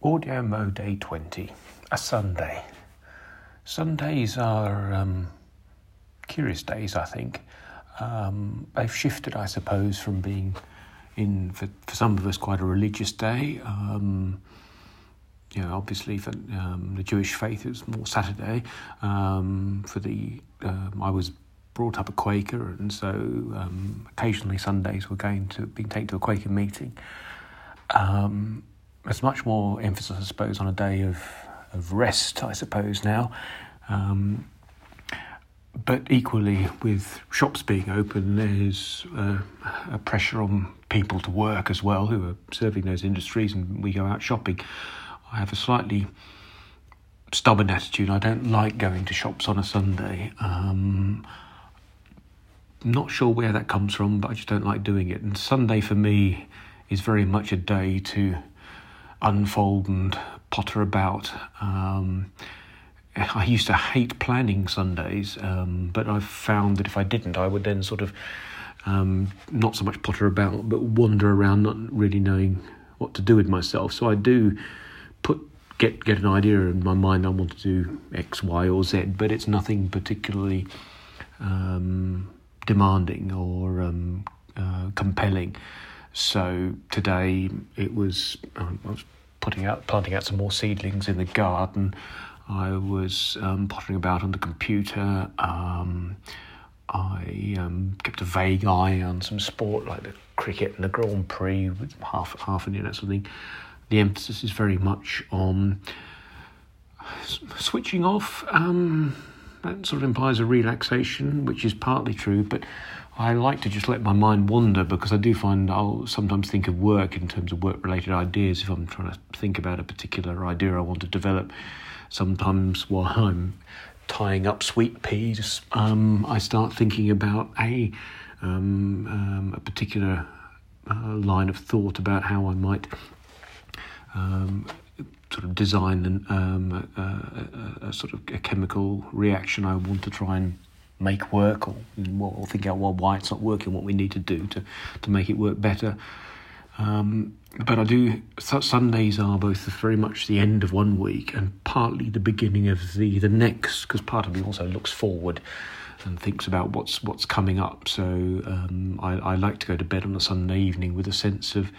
Audio Mo Day 20, a Sunday. Sundays are um, curious days, I think. Um, they've shifted, I suppose, from being, in for, for some of us, quite a religious day. Um, you know, obviously for um, the Jewish faith, it was more Saturday. Um, for the, um, I was brought up a Quaker, and so occasionally Sundays were going to being taken to a Quaker meeting. There's much more emphasis, I suppose, on a day of, of rest, I suppose, now. Um, but equally, with shops being open, there's uh, a pressure on people to work as well who are serving those industries, and we go out shopping. I have a slightly stubborn attitude. I don't like going to shops on a Sunday. Um, not sure where that comes from, but I just don't like doing it. And Sunday for me is very much a day to unfold and potter about. Um, I used to hate planning Sundays, um, but I've found that if I didn't, I would then sort of um, not so much potter about, but wander around, not really knowing what to do with myself. So I do put get get an idea in my mind. I want to do X, Y, or Z, but it's nothing particularly um, demanding or um, uh, compelling. So today it was um, I was putting out planting out some more seedlings in the garden. I was um, pottering about on the computer. Um, I um, kept a vague eye on some sport like the cricket and the Grand Prix with half half an that sort. The emphasis is very much on switching off. Um, that sort of implies a relaxation, which is partly true, but I like to just let my mind wander because I do find I'll sometimes think of work in terms of work related ideas if I'm trying to think about a particular idea I want to develop. Sometimes while I'm tying up sweet peas, um, I start thinking about a, um, um, a particular uh, line of thought about how I might um, sort of design an, um, a, a, a, sort of a chemical reaction I want to try and make work or, or think out well, why it's not working, what we need to do to, to make it work better. Um, but I do, Sundays are both very much the end of one week and partly the beginning of the, the next, because part of me also looks forward and thinks about what's what's coming up. So um, I, I like to go to bed on a Sunday evening with a sense of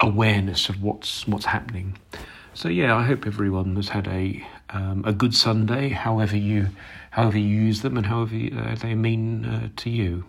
awareness of what's what's happening. So yeah, I hope everyone has had a um, a good Sunday, however you however you use them and however uh, they mean uh, to you.